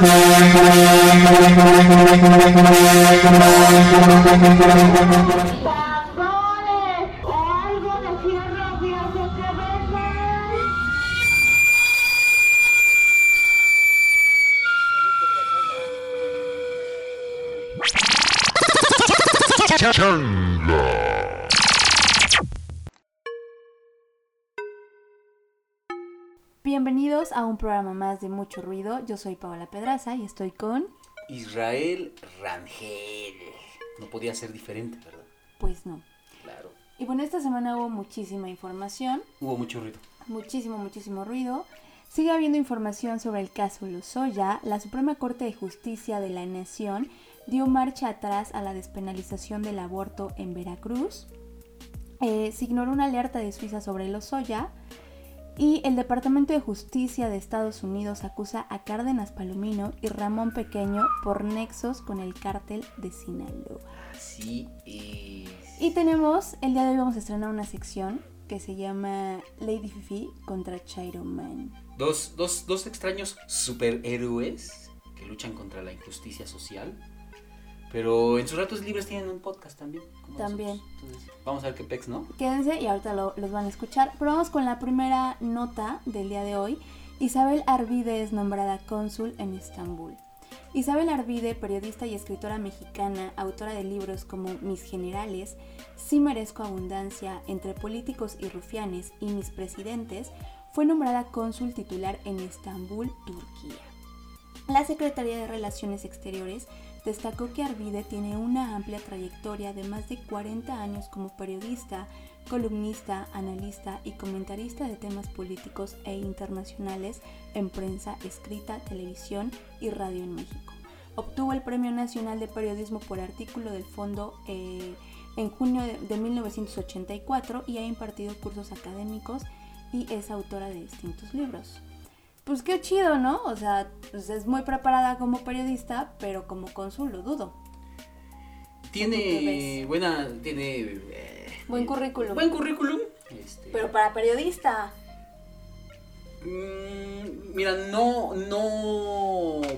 ¡Tambores! Bienvenidos a un programa más de mucho ruido. Yo soy Paola Pedraza y estoy con... Israel Rangel. No podía ser diferente, ¿verdad? Pues no. Claro. Y bueno, esta semana hubo muchísima información, Hubo mucho ruido. muchísimo, muchísimo ruido. Sigue habiendo información sobre el caso Lozoya. La Suprema Corte de Justicia de la Nación dio marcha atrás a la despenalización del aborto en Veracruz. Eh, se ignoró una alerta de Suiza sobre Lozoya. Y el Departamento de Justicia de Estados Unidos acusa a Cárdenas Palomino y Ramón Pequeño por nexos con el cártel de Sinaloa. Así es. Y tenemos, el día de hoy vamos a estrenar una sección que se llama Lady Fifi contra Chairo Man. Dos, dos, dos extraños superhéroes que luchan contra la injusticia social. Pero en sus ratos libres tienen un podcast también. como También. Entonces, vamos a ver qué pex, ¿no? Quédense y ahorita lo- los van a escuchar. Pero vamos con la primera nota del día de hoy. Isabel Arvide es nombrada cónsul en Estambul. Isabel Arvide, periodista y escritora mexicana, autora de libros como Mis Generales, Sí Merezco Abundancia, Entre Políticos y Rufianes y Mis Presidentes, fue nombrada cónsul titular en Estambul, Turquía. La Secretaría de Relaciones Exteriores destacó que Arvide tiene una amplia trayectoria de más de 40 años como periodista, columnista, analista y comentarista de temas políticos e internacionales en prensa escrita, televisión y radio en México. Obtuvo el Premio Nacional de Periodismo por artículo del Fondo eh, en junio de de 1984 y ha impartido cursos académicos y es autora de distintos libros pues qué chido, ¿no? O sea, pues es muy preparada como periodista, pero como cónsul lo dudo. ¿Tú qué Tiene buena. Tiene. eh, Buen currículum. Buen currículum. Este, Pero para periodista. Mm, mira, no, no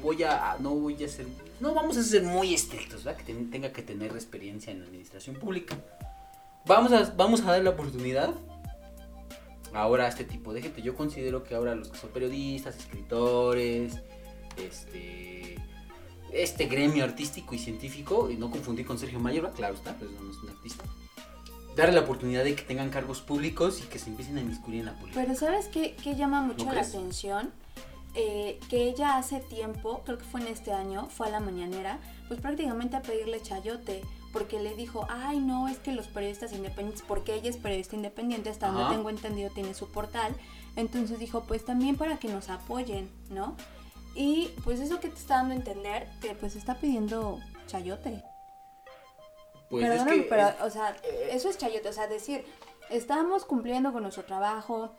voy a, no voy a ser, no vamos a ser muy estrictos, ¿verdad? Que ten- tenga que tener experiencia en la administración pública. Vamos a, vamos a dar la oportunidad ahora este tipo de gente. Yo considero que ahora los que son periodistas, escritores, este, este gremio artístico y científico, y no confundir con Sergio Mayer, claro está, pues no es un artista. Darle la oportunidad de que tengan cargos públicos y que se empiecen a inmiscuir en la política. Pero ¿sabes qué, qué llama mucho ¿No la crees? atención? Eh, que ella hace tiempo, creo que fue en este año, fue a la mañanera, pues prácticamente a pedirle chayote, porque le dijo, ay no, es que los periodistas independientes, porque ella es periodista independiente, hasta donde Ajá. tengo entendido tiene su portal, entonces dijo, pues también para que nos apoyen, ¿no? Y pues eso que te está dando a entender, que pues está pidiendo chayote. Pues es que pero, es- o sea, eso es chayote, o sea, decir, estamos cumpliendo con nuestro trabajo,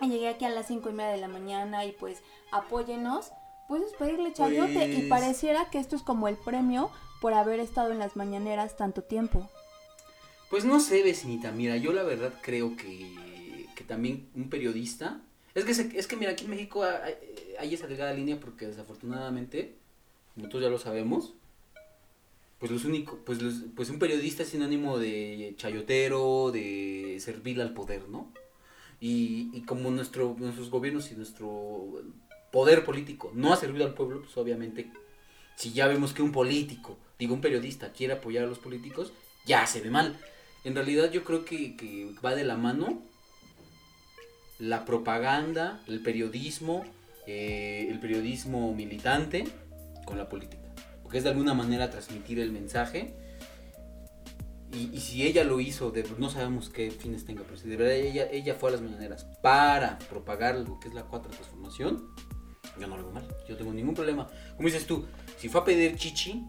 y llegué aquí a las cinco y media de la mañana y pues apóyenos, pues es pedirle chayote y Pues- pareciera que esto es como el premio por haber estado en las mañaneras tanto tiempo. Pues no sé, vecinita, mira, yo la verdad creo que, que también un periodista... Es que, se- es que mira, aquí en México hay, hay esa delgada línea porque desafortunadamente, como todos ya lo sabemos, pues los únicos, pues, pues un periodista es sinónimo de chayotero, de servir al poder, ¿no? Y, y como nuestro, nuestros gobiernos y nuestro poder político no ha servido al pueblo, pues obviamente, si ya vemos que un político, digo un periodista, quiere apoyar a los políticos, ya se ve mal. En realidad yo creo que, que va de la mano la propaganda, el periodismo, eh, el periodismo militante con la política. Porque es de alguna manera transmitir el mensaje. Y, y si ella lo hizo, de, no sabemos qué fines tenga, pero si de verdad ella, ella fue a las mañaneras para propagar lo que es la cuarta transformación, yo no lo veo mal, yo tengo ningún problema. Como dices tú, si fue a pedir chichi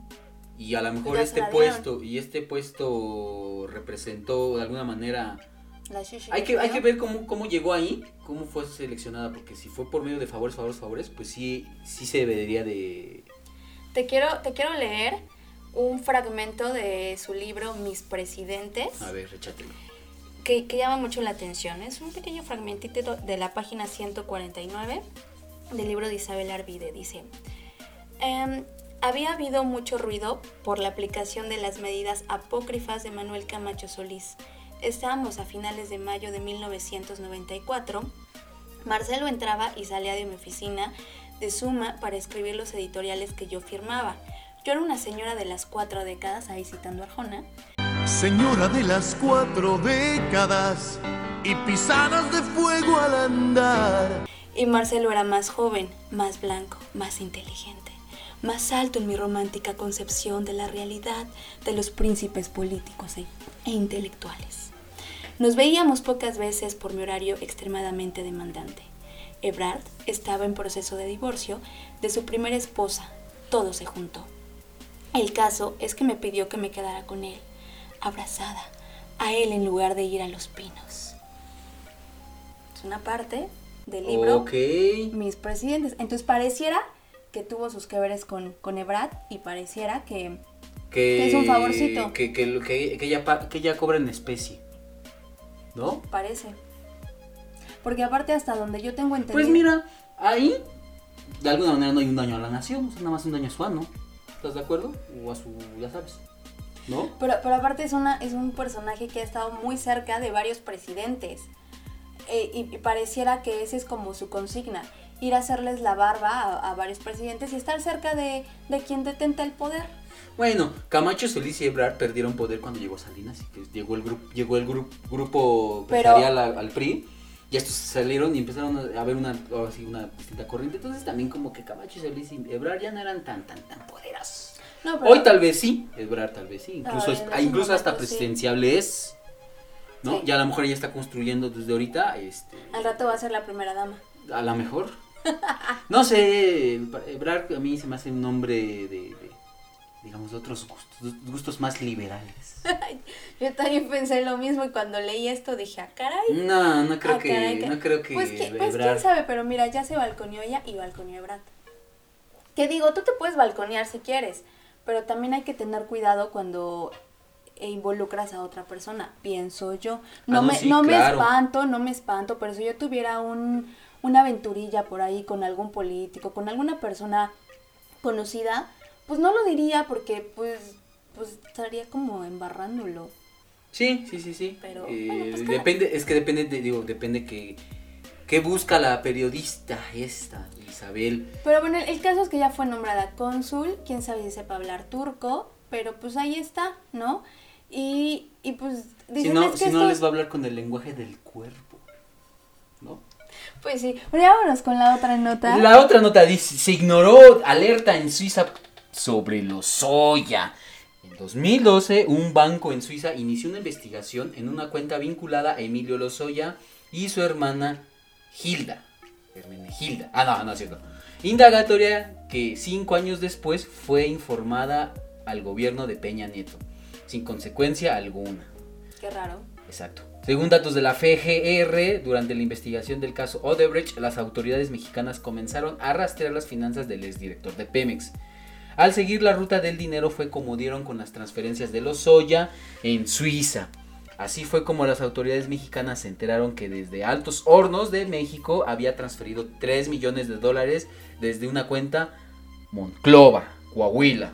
y a lo mejor este puesto y este puesto representó de alguna manera La shishi hay que, hay que ver cómo, cómo llegó ahí, cómo fue seleccionada, porque si fue por medio de favores, favores, favores, pues sí, sí se debería de... Te quiero, te quiero leer un fragmento de su libro Mis Presidentes. A ver, échatelo. que, que llama mucho la atención. Es un pequeño fragmentito de la página 149 del libro de Isabel Arvide. Dice, Em, había habido mucho ruido por la aplicación de las medidas apócrifas de Manuel Camacho Solís. Estábamos a finales de mayo de 1994. Marcelo entraba y salía de mi oficina de suma para escribir los editoriales que yo firmaba. Yo era una señora de las cuatro décadas, ahí citando a Arjona, Señora de las cuatro décadas y pisadas de fuego al andar. y Marcelo era más joven, más blanco, más inteligente, más alto en mi romántica concepción de la realidad de los príncipes políticos e, e intelectuales. Nos veíamos pocas veces por mi horario extremadamente demandante. Ebrard estaba en proceso de divorcio de su primera esposa. Todo se juntó. El caso es que me pidió que me quedara con él, abrazada a él en lugar de ir a los pinos. Es una parte del libro Ok. Mis Presidentes. Entonces pareciera que tuvo sus que veres con, con Ebrard y pareciera que... Que, Es un favorcito. Que, que, que, pa- que ella cobra en especie. ¿No? Parece. Porque aparte hasta donde yo tengo entendido... Pues mira, ahí de alguna manera no hay un daño a la nación, es nada más un daño a su ano. ¿Estás de acuerdo? O a su, ya sabes. ¿No? Pero, pero aparte es, una, es un personaje que ha estado muy cerca de varios presidentes. Eh, y, y pareciera que ese es como su consigna. Ir a hacerles la barba a, a varios presidentes y estar cerca de, de quien detenta el poder. Bueno, Camacho, Solís y Ebrard perdieron poder cuando llegó Salinas y que llegó el grupo, llegó el grupo, grupo empresarial al, al PRI. Y estos salieron y empezaron a ver una, ahora sí, una distinta corriente. Entonces también como que Camacho, Solís y Ebrard ya no eran tan, tan, tan poderosos. No, pero- Hoy tal vez sí, Ebrard tal vez sí. Incluso, es- en ah, incluso hasta sí. presidenciable es. ¿No? Sí. Ya a lo mejor ella está construyendo desde ahorita. Este, Al rato va a ser la primera dama. a lo mejor. No sé, Ebrard a mí se me hace un nombre de, de, digamos, de otros gustos, gustos más liberales. Yo también pensé lo mismo y cuando leí esto dije, ah, caray. No, no creo Ah, que, caray, no creo que Pues, que- pues, quién sabe, pero mira, ya se balconeó ella y balconeó Ebrard. Que digo, tú te puedes balconear si quieres, pero también hay que tener cuidado cuando e involucras a otra persona, pienso yo. No, Ah, no, me, sí, no me espanto, no me espanto, pero si yo tuviera un, una aventurilla por ahí con algún político, con alguna persona conocida, pues no lo diría porque pues, pues estaría como embarrándolo. Sí, sí, sí, sí. Pero, Eh, bueno, pues, depende, es que depende, de, digo, depende que, que busca la periodista esta, Isabel. Pero bueno, el, el caso es que ya fue nombrada cónsul, quién sabe si sepa hablar turco, pero pues ahí está, ¿no? Y, y pues Si dicen no, es que si no les va a hablar con el lenguaje del cuerpo, ¿no? Pues sí, pero ya vámonos con la otra nota. La otra nota dice, se ignoró alerta en Suiza sobre los soya. En 2012, un banco en Suiza inició una investigación en una cuenta vinculada a Emilio Lozoya y su hermana Hilda. Hermenegilda. Ah, no, no es cierto. Indagatoria que cinco años después fue informada al gobierno de Peña Nieto, sin consecuencia alguna. Qué raro. Exacto. Según datos de la FGR, durante la investigación del caso Odebrecht, las autoridades mexicanas comenzaron a rastrear las finanzas del exdirector de Pemex. Al seguir la ruta del dinero fue como dieron con las transferencias de los Soya en Suiza. Así fue como las autoridades mexicanas se enteraron que desde Altos Hornos de México había transferido 3 millones de dólares desde una cuenta Monclova, Coahuila,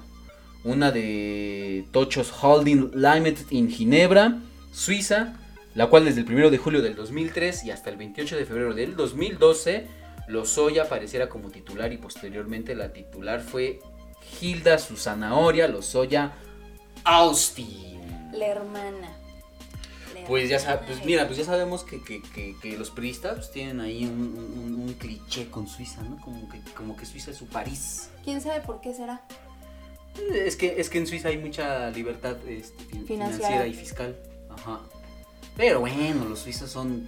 una de Tochos Holding Limited en Ginebra, Suiza, la cual desde el 1 de julio del 2003 y hasta el 28 de febrero del 2012, Lozoya apareciera como titular y posteriormente la titular fue Hilda Susanaoria Lozoya Austin. La hermana. La Pues ya hermana pues mira, pues ya sabemos que, que- que- que los priistas pues, tienen ahí un, un- un cliché con Suiza, ¿no? Como que, como que Suiza es su París. ¿Quién sabe por qué será? Es que, es que en Suiza hay mucha libertad este, fin- Financiera. financiera y fiscal. Ajá. Pero bueno, los suizos son.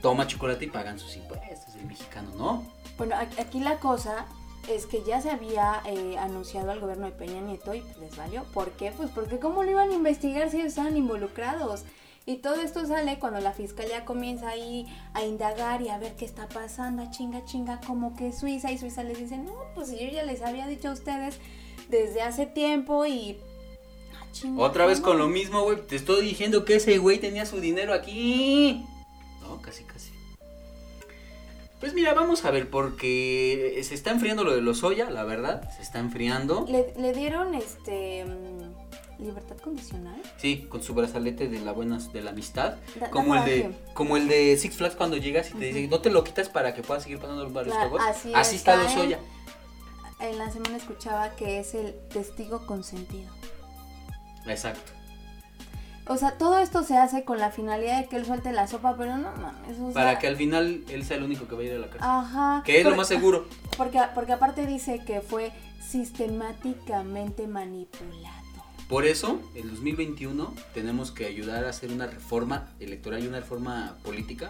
Toma chocolate y pagan sus impuestos. El mexicano, ¿no? Bueno, aquí la cosa es que ya se había eh, anunciado al gobierno de Peña Nieto y les valió. ¿Por qué? Pues porque cómo lo iban a investigar si ellos estaban involucrados. Y todo esto sale cuando la fiscalía comienza ahí a indagar y a ver qué está pasando, a chinga chinga, como que Suiza y Suiza les dice, no, pues yo ya les había dicho a ustedes desde hace tiempo y... Otra vez con lo mismo, güey. Te estoy diciendo que ese güey tenía su dinero aquí. No, casi, casi. Pues mira, vamos a ver, porque se está enfriando lo de los Oya, la verdad, se está enfriando. Le, le dieron este mm, libertad condicional. Sí, con su brazalete de la buena, de la amistad. Da- como el de, como el de Six Flags cuando llegas y te dice, no te lo quitas para que puedas seguir pasando los varios Claro, así Así está está los. Oya. En la semana escuchaba que es el testigo consentido. Exacto. O sea, todo esto se hace con la finalidad de que él suelte la sopa, pero no mames. o sea, Para que al final él sea el único que va a ir a la cárcel. Ajá. que es lo más seguro. Porque, porque aparte dice que fue sistemáticamente manipulado. Por eso, en 2021 tenemos que ayudar a hacer una reforma electoral y una reforma política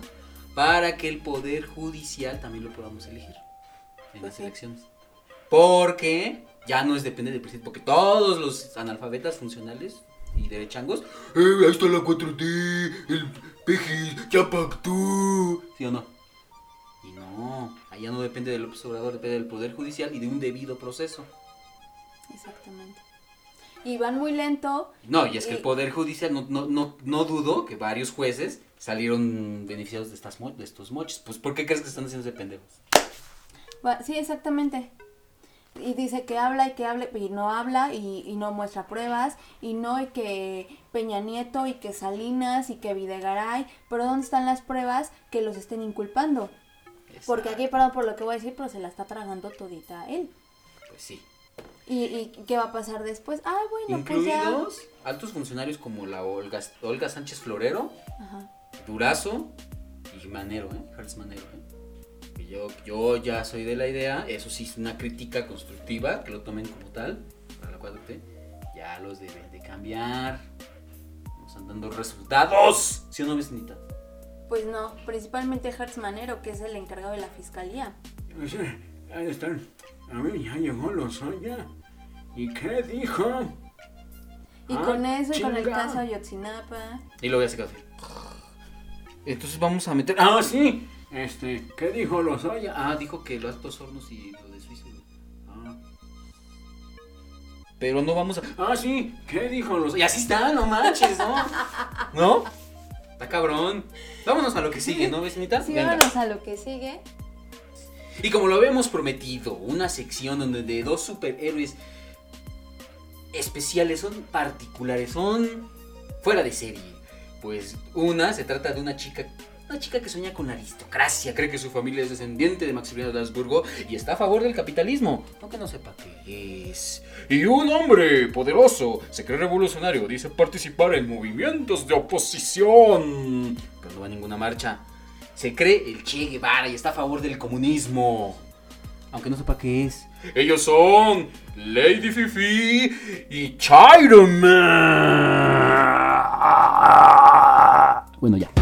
para que el poder judicial también lo podamos elegir en Pues las sí. elecciones. Porque ya no es depende del presidente, porque todos los analfabetas funcionales y derechangos, Eh, ahí está la 4T, el Pejis, ya pactó. ¿sí o no? Y no, allá no depende del López Obrador, depende del poder judicial y de un debido proceso. Exactamente. Y van muy lento. No, y es que el Y- Poder Judicial, no, no, no, no dudo que varios jueces salieron beneficiados de, estas de estos moches. Pues, ¿por qué crees que están haciendo de pendejos? Sí, exactamente. Y dice que habla y que hable y no habla y, y no muestra pruebas y no y que Peña Nieto y que Salinas y que Videgaray, pero ¿dónde están las pruebas que los estén inculpando? Porque aquí, perdón por lo que voy a decir, pero se la está tragando todita él. Pues sí. ¿Y, y qué va a pasar después? Ah, bueno, pues ya. Incluidos altos funcionarios como la Olga, Olga Sánchez Florero, Ajá. Durazo y Manero, ¿eh? Hertz Manero, ¿eh? Yo, yo ya soy de la idea, eso sí es una crítica constructiva, que lo tomen como tal, para la 4T, ya los deben de cambiar. Nos están dando resultados. ¿Sí o no, vecinita? Pues no, principalmente Hertz Manero, que es el encargado de la fiscalía. Pues, ahí están. A ver, ya llegó Lozoya. ¿Y qué dijo? Y Ah, con eso y con el caso Ayotzinapa. Y luego ya se así. Entonces vamos a meter. Ah, sí. Este, ¿qué dijo Lozoya? Ah, dijo que los altos hornos y lo de Suiza. Ah. Pero no vamos a. Ah, sí. ¿Qué dijo Lozoya? Y así está, no manches, ¿no? ¿No? Está cabrón. Vámonos a lo que sigue, ¿no, vecinita? Sí, Venga. vámonos a lo que sigue. Y como lo habíamos prometido, una sección donde de dos superhéroes especiales son particulares, son fuera de serie. Pues una se trata de una chica, una chica que sueña con la aristocracia, cree que su familia es descendiente de Maximiliano de Habsburgo y está a favor del capitalismo, aunque no sepa qué es. Y un hombre poderoso, se cree revolucionario, dice participar en movimientos de oposición. Pero no va a ninguna marcha. Se cree el Che Guevara y está a favor del comunismo, aunque no sepa qué es. Ellos son Lady Fifi y Chiron. Bueno, ya.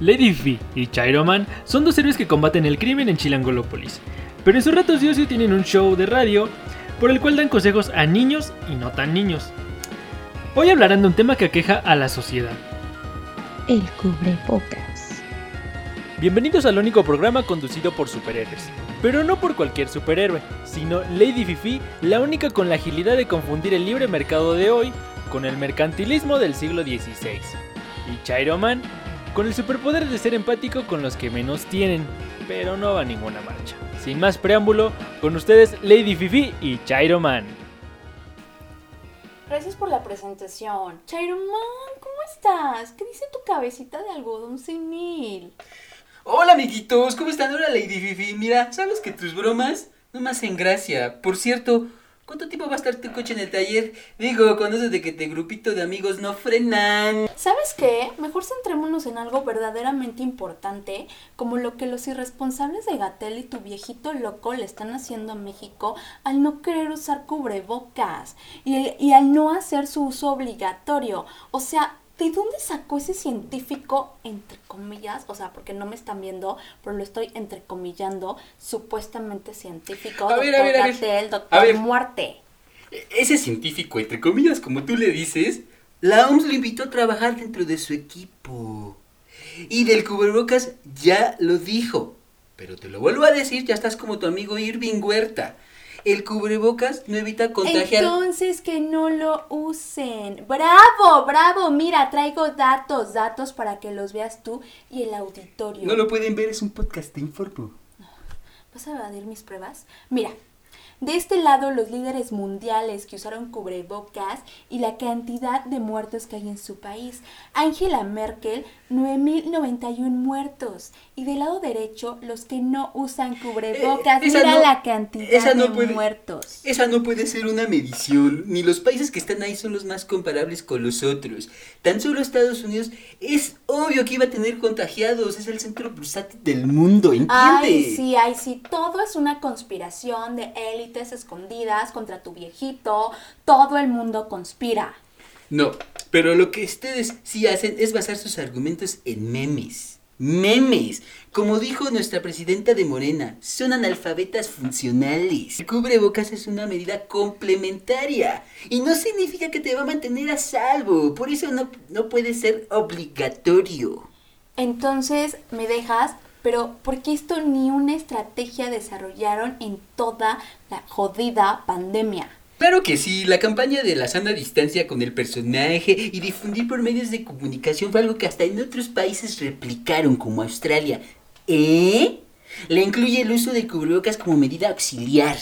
Lady Fi y Chiroman son dos héroes que combaten el crimen en Chilangolópolis, pero en sus ratos de ocio tienen un show de radio por el cual dan consejos a niños y no tan niños. Hoy hablarán de un tema que aqueja a la sociedad. El cubrebocas. Bienvenidos al único programa conducido por superhéroes, pero no por cualquier superhéroe, sino Lady Fifi, la única con la agilidad de confundir el libre mercado de hoy con el mercantilismo del siglo XVI, y Chiroman con el superpoder de ser empático con los que menos tienen, pero no va a ninguna marcha. Sin más preámbulo, con ustedes Lady Fifi y Chiroman. Gracias por la presentación. Chairoman, ¿cómo estás? ¿Qué dice tu cabecita de algodón senil? Hola amiguitos, ¿cómo están? Hola Lady Fifi. Mira, ¿sabes que tus bromas no me hacen gracia? Por cierto, ¿cuánto tiempo va a estar tu coche en el taller? Digo, con eso de que te grupito de amigos no frenan. ¿Sabes qué? Mejor centrémonos en algo verdaderamente importante, como lo que los irresponsables de Gatel y tu viejito loco le están haciendo a México al no querer usar cubrebocas y, y al no hacer su uso obligatorio. O sea, ¿de dónde sacó ese científico, entre comillas? O sea, porque no me están viendo, pero lo estoy entrecomillando, supuestamente científico, A ver, doctor a ver, a ver. A doctor ver. Muerte. E- Ese científico, entre comillas, como tú le dices, la OMS lo invitó a trabajar dentro de su equipo. Y del cubrebocas ya lo dijo. Pero te lo vuelvo a decir, ya estás como tu amigo Irving Huerta. El cubrebocas no evita contagiar. Entonces que no lo usen. Bravo, bravo. Mira, traigo datos, datos para que los veas tú y el auditorio. No lo pueden ver, es un podcast, te informo. ¿Vas a evadir mis pruebas? Mira, de este lado los líderes mundiales que usaron cubrebocas y la cantidad de muertos que hay en su país. Angela Merkel, 9.091 muertos. Y del lado derecho, los que no usan cubrebocas. Eh, Mira no- la cantidad no de puede- muertos. Esa no puede ser una medición, ni los países que están ahí son los más comparables con los otros. Tan solo Estados Unidos es obvio que iba a tener contagiados, es el centro bursátil del mundo, ¿entiende? Ay, sí, ay, sí, todo es una conspiración de élites escondidas contra tu viejito. Todo el mundo conspira. No, pero lo que ustedes sí hacen es basar sus argumentos en memes. Memes. Como dijo nuestra presidenta de Morena, son analfabetas funcionales. El cubrebocas es una medida complementaria y no significa que te va a mantener a salvo. Por eso no, no puede ser obligatorio. Entonces, me dejas, pero ¿por qué esto ni una estrategia desarrollaron en toda la jodida pandemia? Claro que sí, la campaña de la sana distancia con el personaje y difundir por medios de comunicación fue algo que hasta en otros países replicaron, como Australia. ¿Eh? Le incluye el uso de cubrebocas como medida auxiliar.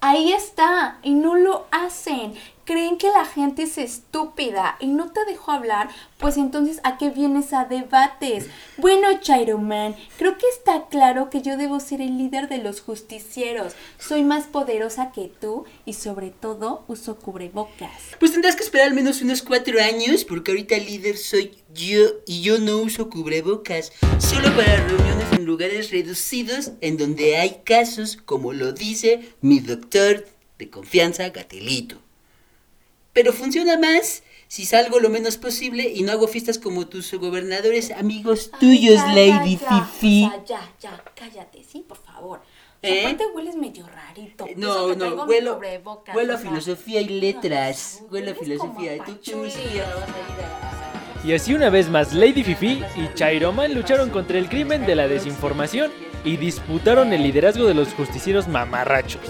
Ahí está, y no lo hacen. Creen que la gente es estúpida y no te dejo hablar, pues entonces ¿a qué vienes a debates? Bueno, Chairo Man, creo que está claro que yo debo ser el líder de los justicieros. Soy más poderosa que tú y sobre todo uso cubrebocas. Pues tendrás que esperar al menos unos cuatro años, porque ahorita el líder soy yo y yo no uso cubrebocas, solo para reuniones en lugares reducidos en donde hay casos, como lo dice mi doctor de confianza, Gatelito. Pero funciona más si salgo lo menos posible y no hago fiestas como tus gobernadores amigos tuyos, Ay, ya, Lady ya, ya, Fifi. Sea, ya, ya, cállate, sí, por favor. ¿Eh? Aparte hueles medio rarito. Eso No, traigo no, mi huelo, cubrebocas, huelo a filosofía y letras. No, Huelo a filosofía. Tú, tú. Y así una vez más Lady Fifi y Chairoman lucharon contra el crimen de la desinformación y disputaron el liderazgo de los justicieros mamarrachos.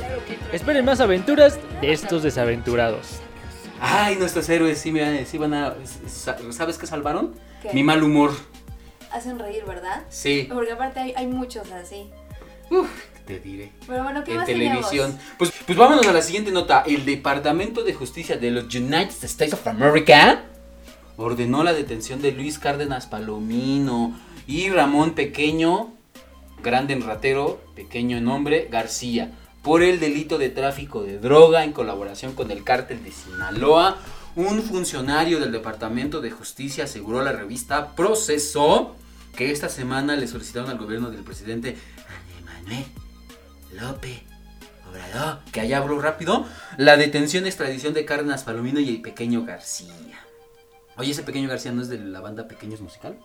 Esperen más aventuras de estos desaventurados. Ay, nuestros héroes sí, me van a- sí van a... sa- ¿Sabes qué salvaron? ¿Qué? Mi mal humor. Hacen reír, ¿verdad? Sí. Porque aparte hay, hay muchos así. Uf, te diré. Pero bueno, ¿qué En más televisión. Pues, pues vámonos a la siguiente nota. El Departamento de Justicia de los United States of America ordenó la detención de Luis Cárdenas Palomino y Ramón Pequeño, grande en ratero, pequeño en nombre, García, por el delito de tráfico de droga en colaboración con el cártel de Sinaloa. Un funcionario del Departamento de Justicia aseguró a la revista Proceso que esta semana le solicitaron al gobierno del presidente Manuel López Obrador, que allá habló rápido, la detención y extradición de Cárdenas Palomino y el pequeño García. Oye, ese pequeño García no es de la banda Pequeños Musical.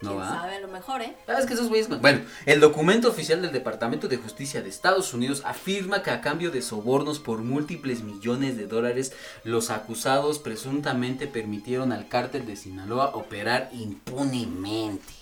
No ¿Quién va. sabe? A lo mejor, ¿eh? Ah, es que esos güeyes. Bueno, el documento oficial del Departamento de Justicia de Estados Unidos afirma que a cambio de sobornos por múltiples millones de dólares, los acusados presuntamente permitieron al cártel de Sinaloa operar impunemente.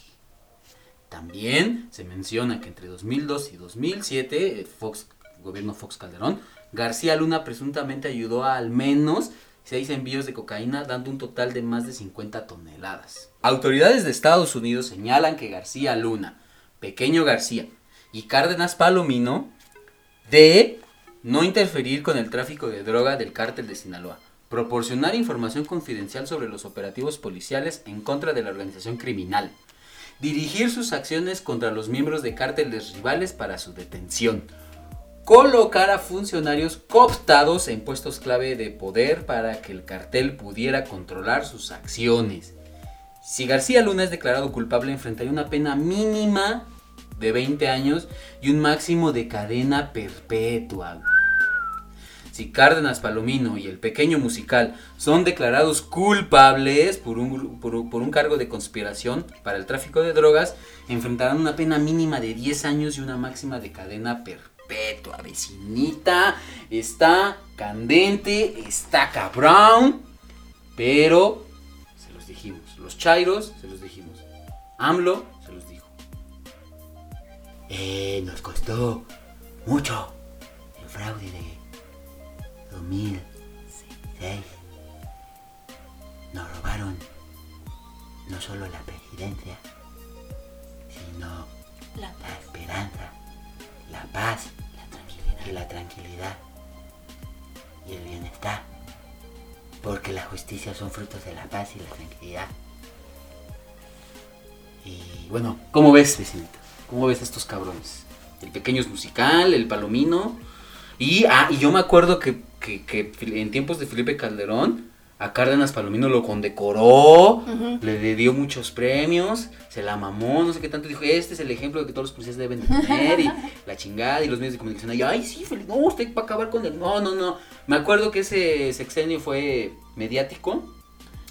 También se menciona que entre 2002 y 2007, el Fox, gobierno Fox Calderón, García Luna presuntamente ayudó a al menos seis envíos de cocaína, dando un total de más de 50 toneladas. Autoridades de Estados Unidos señalan que García Luna, Pequeño García y Cárdenas Palomino de no interferir con el tráfico de droga del cártel de Sinaloa, proporcionar información confidencial sobre los operativos policiales en contra de la organización criminal, dirigir sus acciones contra los miembros de cárteles rivales para su detención, colocar a funcionarios cooptados en puestos clave de poder para que el cartel pudiera controlar sus acciones. Si García Luna es declarado culpable, enfrentaría una pena mínima de 20 años y un máximo de cadena perpetua. Si Cárdenas Palomino y el pequeño musical son declarados culpables por un, por, por un cargo de conspiración para el tráfico de drogas, enfrentarán una pena mínima de 10 años y una máxima de cadena perpetua. Vecinita, está candente, está cabrón, pero se los dijimos. Los chairos se los dijimos. AMLO se los dijo. Eh, nos costó mucho el fraude de 2006 nos robaron no solo la presidencia, sino la esperanza, la paz y la tranquilidad y el bienestar. Porque la justicia son frutos de la paz y la tranquilidad. Y bueno, ¿cómo ves, vecinito? ¿Cómo ves a estos cabrones? El pequeño es musical, el palomino. Y, ah, y yo me acuerdo que, que- que en tiempos de Felipe Calderón, a Cárdenas Palomino lo condecoró, le dio muchos premios, se la mamó, no sé qué tanto. Dijo, este es el ejemplo de que todos los policías deben de tener. Y la chingada, y los medios de comunicación. Y, ay, sí, Felipe, no, usted va a acabar con él. No, no, no. Me acuerdo que ese sexenio fue mediático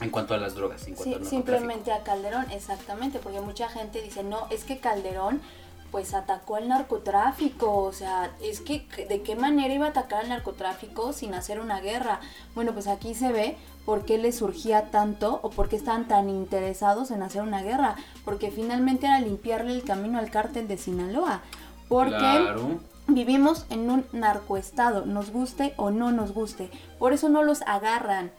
en cuanto a las drogas. En cuanto Sí, al narcotráfico. simplemente a Calderón, exactamente, porque mucha gente dice, no, es que Calderón pues atacó al narcotráfico, o sea, es que de qué manera iba a atacar al narcotráfico sin hacer una guerra. Bueno, pues aquí se ve por qué le surgía tanto o por qué estaban tan interesados en hacer una guerra, porque finalmente era limpiarle el camino al cártel de Sinaloa, porque Claro. vivimos en un narcoestado, nos guste o no nos guste, por eso no los agarran.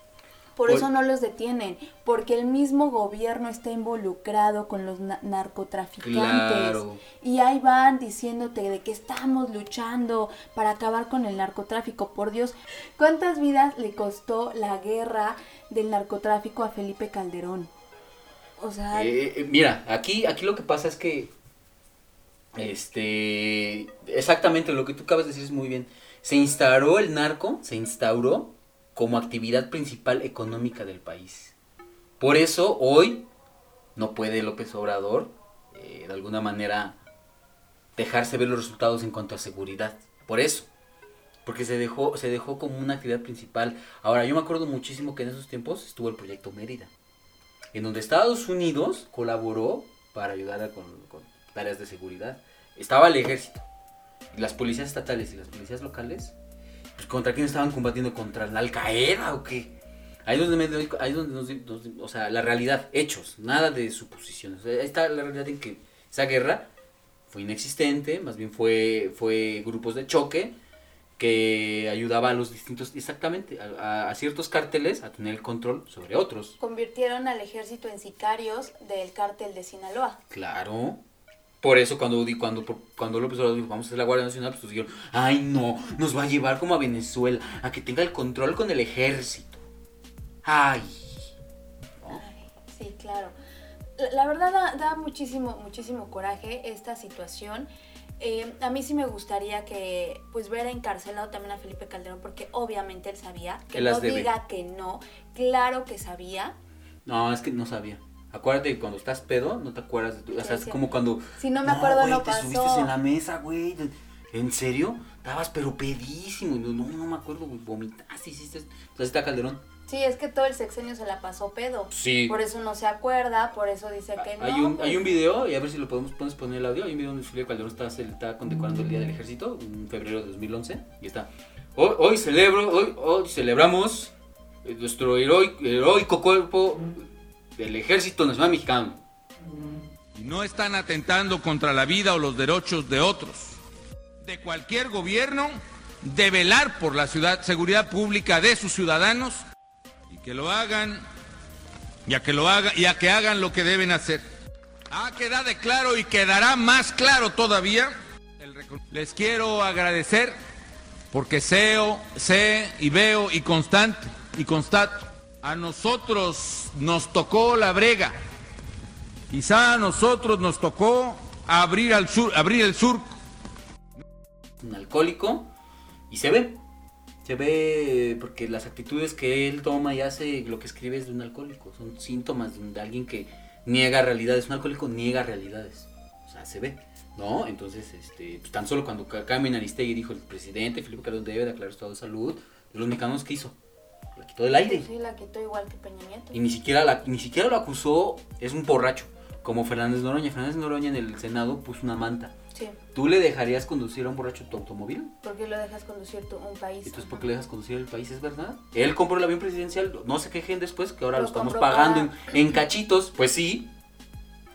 Por Por- eso no los detienen, porque el mismo gobierno está involucrado con los na- narcotraficantes. Claro. Y ahí van diciéndote de que estamos luchando para acabar con el narcotráfico. Por Dios, ¿cuántas vidas le costó la guerra del narcotráfico a Felipe Calderón? O sea, Eh, eh, mira, aquí, aquí lo que pasa es que, este, exactamente lo que tú acabas de decir es muy bien. Se instauró el narco, se instauró como actividad principal económica del país. Por eso hoy no puede López Obrador, eh, de alguna manera, dejarse ver los resultados en cuanto a seguridad. Por eso. Porque se dejó, se dejó como una actividad principal. Ahora, yo me acuerdo muchísimo que en esos tiempos estuvo el proyecto Mérida en donde Estados Unidos colaboró para ayudar con, tareas de seguridad. Estaba el ejército, las policías estatales y las policías locales, pues contra quién estaban combatiendo, contra la Al Qaeda o qué. Ahí donde me doy, ahí donde nos, nos- o sea, la realidad, hechos, nada de suposiciones. Ahí está la realidad en que esa guerra fue inexistente, más bien fue, fue grupos de choque que ayudaba a los distintos, exactamente, a, a- a ciertos cárteles a tener el control sobre otros. convirtieron al ejército en sicarios del cártel de Sinaloa. Claro. Por eso cuando cuando cuando López Obrador dijo vamos a hacer la Guardia Nacional, pues dijeron, ay no, nos va a llevar como a Venezuela, a que tenga el control con el ejército. Ay. Sí, claro. La, la verdad da, da muchísimo, muchísimo coraje esta situación. Eh, a mí sí me gustaría que pues ver encarcelado también a Felipe Calderón porque obviamente él sabía que no debe. diga que no, claro que sabía. No, es que no sabía. Acuérdate que cuando estás pedo, no te acuerdas de tu, o sea, es como cuando Si no me acuerdo, güey, no te pasó. subiste en la mesa, güey. ¿En serio? Estabas pero pedísimo. No, no me acuerdo, güey. Vomitaste, hiciste. Entonces está Calderón. Sí, es que todo el sexenio se la pasó pedo. Sí. Por eso no se acuerda, por eso dice que no. hay, un, pues, hay un video, y a ver si lo podemos, podemos poner el audio. Hay un video donde Felipe Calderón está, está condecorando el Día del Ejército, en febrero de 2011. Y está. Hoy, hoy celebro, hoy, hoy celebramos nuestro heroi- heroico cuerpo del Ejército Nacional Mexicano. Y no están atentando contra la vida o los derechos de otros. De cualquier gobierno de velar por la ciudad, seguridad pública de sus ciudadanos y que lo hagan, ya que lo hagan, que hagan lo que deben hacer. Ha quedado claro y quedará más claro todavía. Les quiero agradecer porque sé, sé y veo y constante y constato. A nosotros nos tocó la brega. Quizá a nosotros nos tocó abrir al sur, abrir el surco. un alcohólico y se ve. Se ve porque las actitudes que él toma y hace, lo que escribe es de un alcohólico. Son síntomas de, de alguien que niega realidades. Un alcohólico niega realidades. O sea, se ve. ¿No? Entonces, este, pues, tan solo cuando Ca- Carmen Aristegui dijo el presidente Felipe Calderón debe declarar estado de salud, los mexicanos que hizo? Quitó del aire. Sí, la quitó igual que Peña Nieto. Y ni siquiera, la, ni siquiera lo acusó, es un borracho. Como Fernández Noroña. Fernández Noroña en el Senado puso una manta. Sí, ¿Tú le dejarías conducir a un borracho tu automóvil? porque lo dejas conducir tu, un país. Entonces. ¿por qué le dejas conducir el país? ¿Es verdad? Él compró el avión presidencial, no se quejen después que ahora Lo lo, estamos pagando en, para- en cachitos. Pues sí.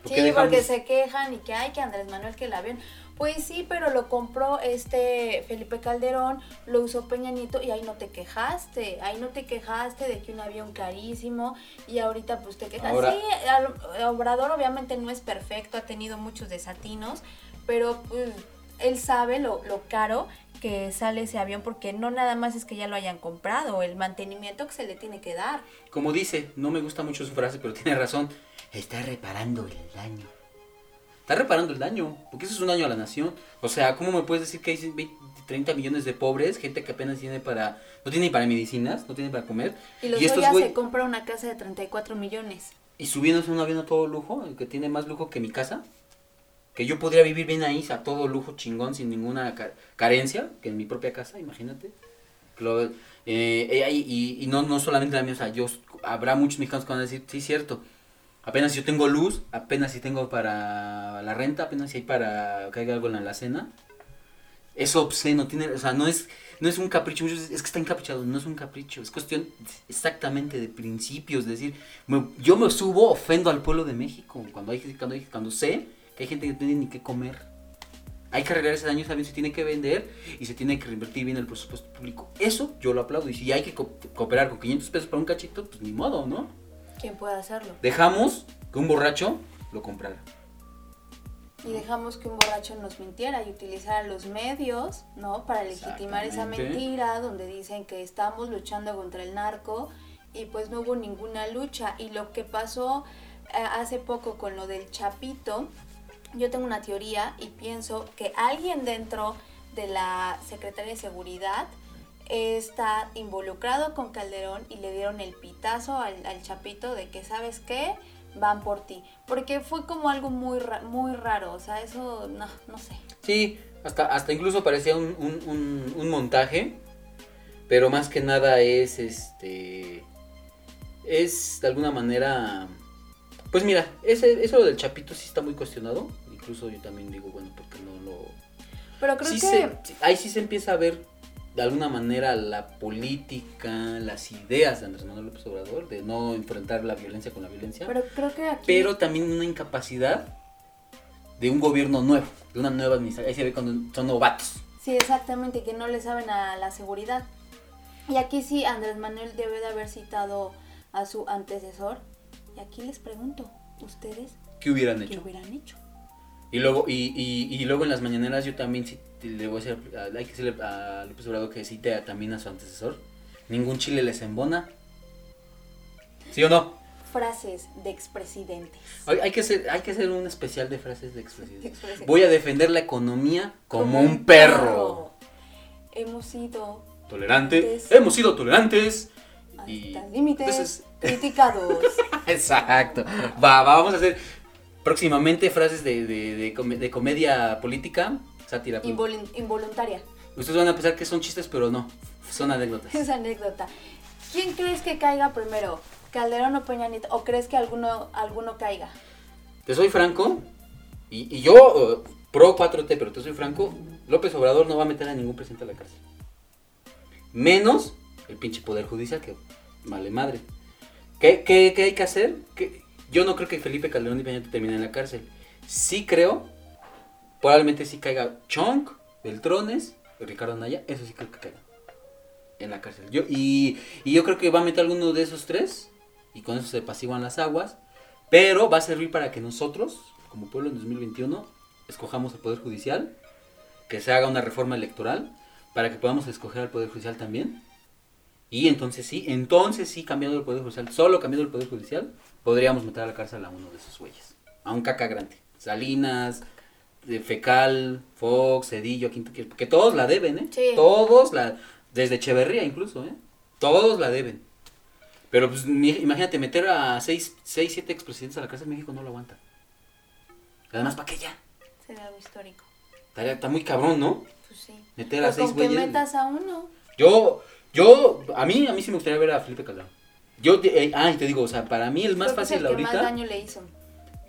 ¿Por Sí, qué porque se quejan y que hay que Andrés Manuel que el avión. Pues sí, pero lo compró este Felipe Calderón, lo usó Peña Nieto y ahí no te quejaste, ahí no te quejaste de que un avión carísimo y ahorita pues te quejas. Ahora- Sí, Obrador obviamente no es perfecto, ha tenido muchos desatinos, pero pues él sabe lo, lo caro que sale ese avión porque no nada más es que ya lo hayan comprado, el mantenimiento que se le tiene que dar. Como dice, no me gusta mucho su frase, pero tiene razón. Está reparando el daño. Está reparando el daño, porque eso es un daño a la nación. O sea, ¿cómo me puedes decir que hay 20, 30 millones de pobres, gente que apenas tiene para, no tiene ni para medicinas, no tiene para comer? Y los estos güey- se compra una casa de 34 millones. y subiéndose un avión a todo lujo, el que tiene más lujo que mi casa, que yo podría vivir bien ahí a todo lujo chingón sin ninguna ca- carencia, que en mi propia casa, imagínate. Lo- eh, eh, y, y- y no, no solamente la mía, o sea, yo, habrá muchos mexicanos que van a decir, sí, cierto, apenas si yo tengo luz, apenas si tengo para la renta, apenas si hay para que haya algo en la alacena. Es obsceno, tiene, o sea, no es, no es un capricho, es que está encaprichado, no es un capricho, es cuestión exactamente de principios, es decir, me- yo me subo, ofendo al pueblo de México, cuando hay, cuando hay, cuando sé que hay gente que no tiene ni qué comer. Hay que arreglar ese daño, avión se tiene que vender y se tiene que reinvertir bien el presupuesto público. Eso yo lo aplaudo. Y si hay que co- cooperar con 500 pesos para un cachito, pues ni modo, ¿no? ¿Quién puede hacerlo? Dejamos que un borracho lo comprara. Y dejamos que un borracho nos mintiera y utilizara los medios, ¿no? Para legitimar esa mentira donde dicen que estamos luchando contra el narco y pues no hubo ninguna lucha. Y lo que pasó eh, hace poco con lo del Chapito, yo tengo una teoría y pienso que alguien dentro de la Secretaría de Seguridad está involucrado con Calderón y le dieron el pitazo al, al Chapito de que, ¿sabes qué? Van por ti. Porque fue como algo muy, ra- muy raro, o sea, eso, no, no sé. Sí, hasta, hasta incluso parecía un, un, un- un montaje, pero más que nada es este. Es de alguna manera. Pues mira, ese, eso del Chapito sí está muy cuestionado. Incluso yo también digo, bueno, porque no lo. Pero creo Sí que... se- ahí sí se empieza a ver de alguna manera la política, las ideas de Andrés Manuel López Obrador, de no enfrentar la violencia con la violencia, pero, Pero creo que aquí... también una incapacidad de un gobierno nuevo, de una nueva administración. Ahí se ve cuando son novatos. Sí, exactamente, que no le saben a la seguridad. Y aquí sí, Andrés Manuel debe de haber citado a su antecesor. Y aquí les pregunto, ¿ustedes ¿Qué hubieran qué hecho? hubieran hecho? Y luego, y, y, y luego en las mañaneras yo también sí le voy a decir, hay que decirle a López Obrador que cite a- también a su antecesor. Ningún chile les embona. ¿Sí o no? Frases de expresidentes. Hay, hay que hacer, hay que hacer un especial de frases de expresidentes. Expresidentes. Voy a defender la economía como, un perro. Hemos sido Tolerante. Antes. Hemos sido tolerantes. Y hasta límites entonces- criticados. Exacto. Va, va, vamos a hacer próximamente frases de, de, de, come- de comedia política, sátira. Invol- involuntaria. Ustedes van a pensar que son chistes, pero no. Son anécdotas. Esa anécdota. ¿Quién crees que caiga primero? ¿Calderón o Peña Nieto? ¿O crees que alguno, alguno caiga? Te soy franco. Y, y yo, pro 4T, pero te soy franco. López Obrador no va a meter a ningún presidente a la cárcel. Menos el pinche Poder Judicial, que vale madre. ¿Qué, qué, qué hay que hacer? ¿Qué? Yo no creo que Felipe Calderón Nieto terminen en la cárcel. Sí creo, probablemente sí caiga Chong, Beltrones, Ricardo Naya, eso sí creo que caiga en la cárcel. Yo, y, y yo creo que va a meter alguno de esos tres, y con eso se apaciguan las aguas, pero va a servir para que nosotros, como pueblo en 2021, escojamos el Poder Judicial, que se haga una reforma electoral, para que podamos escoger al Poder Judicial también. Y entonces sí, entonces sí, cambiando el Poder Judicial, solo cambiando el Poder Judicial, podríamos meter a la cárcel a uno de esos güeyes. A un caca grande. Salinas, de Fecal, Fox, Cedillo, quien tú quieras. Porque todos la deben, ¿eh? Sí. Todos la... Desde Echeverría incluso, ¿eh? Todos la deben. Pero pues imagínate, meter a 6, 7 expresidentes a la cárcel, México no lo aguanta. Además, ¿para qué ya? Sería algo histórico. Está, está muy cabrón, ¿no? Pues sí. Meter a seis que güeyes. metas a uno. Yo, yo, a mí, a mí sí me gustaría ver a Felipe Calderón. Yo, eh, ah, y te digo, o sea, para mí el más Creo que es fácil el que más ahorita. daño le hizo.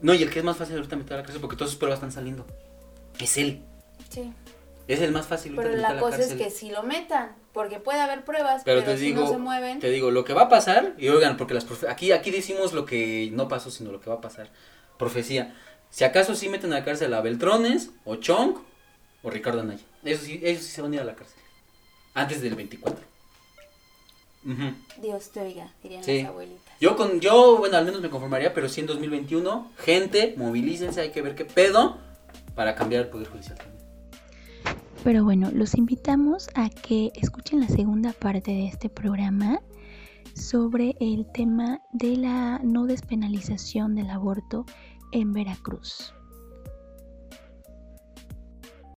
No, y el que es más fácil ahorita meter a la cárcel porque todas sus pruebas están saliendo. Es él. Sí. Es el más fácil ahorita Pero la a cosa es que si lo metan, porque puede haber pruebas, Pero, pero, te si digo, no se mueven, te digo, lo que va a pasar, y oigan, porque las profe- aquí, aquí decimos lo que no pasó, sino lo que va a pasar. Profecía. Si acaso sí meten a la cárcel a Beltrones, o Chong, o Ricardo Anaya. Eso sí, ellos sí se van a ir a la cárcel. Antes del 24. Dios te oiga, dirían Sí. las abuelitas. Yo con yo, bueno, al menos me conformaría, pero sí en 2021, gente, movilícense, hay que ver qué pedo para cambiar el poder judicial también. Pero bueno, los invitamos a que escuchen la segunda parte de este programa sobre el tema de la no despenalización del aborto en Veracruz.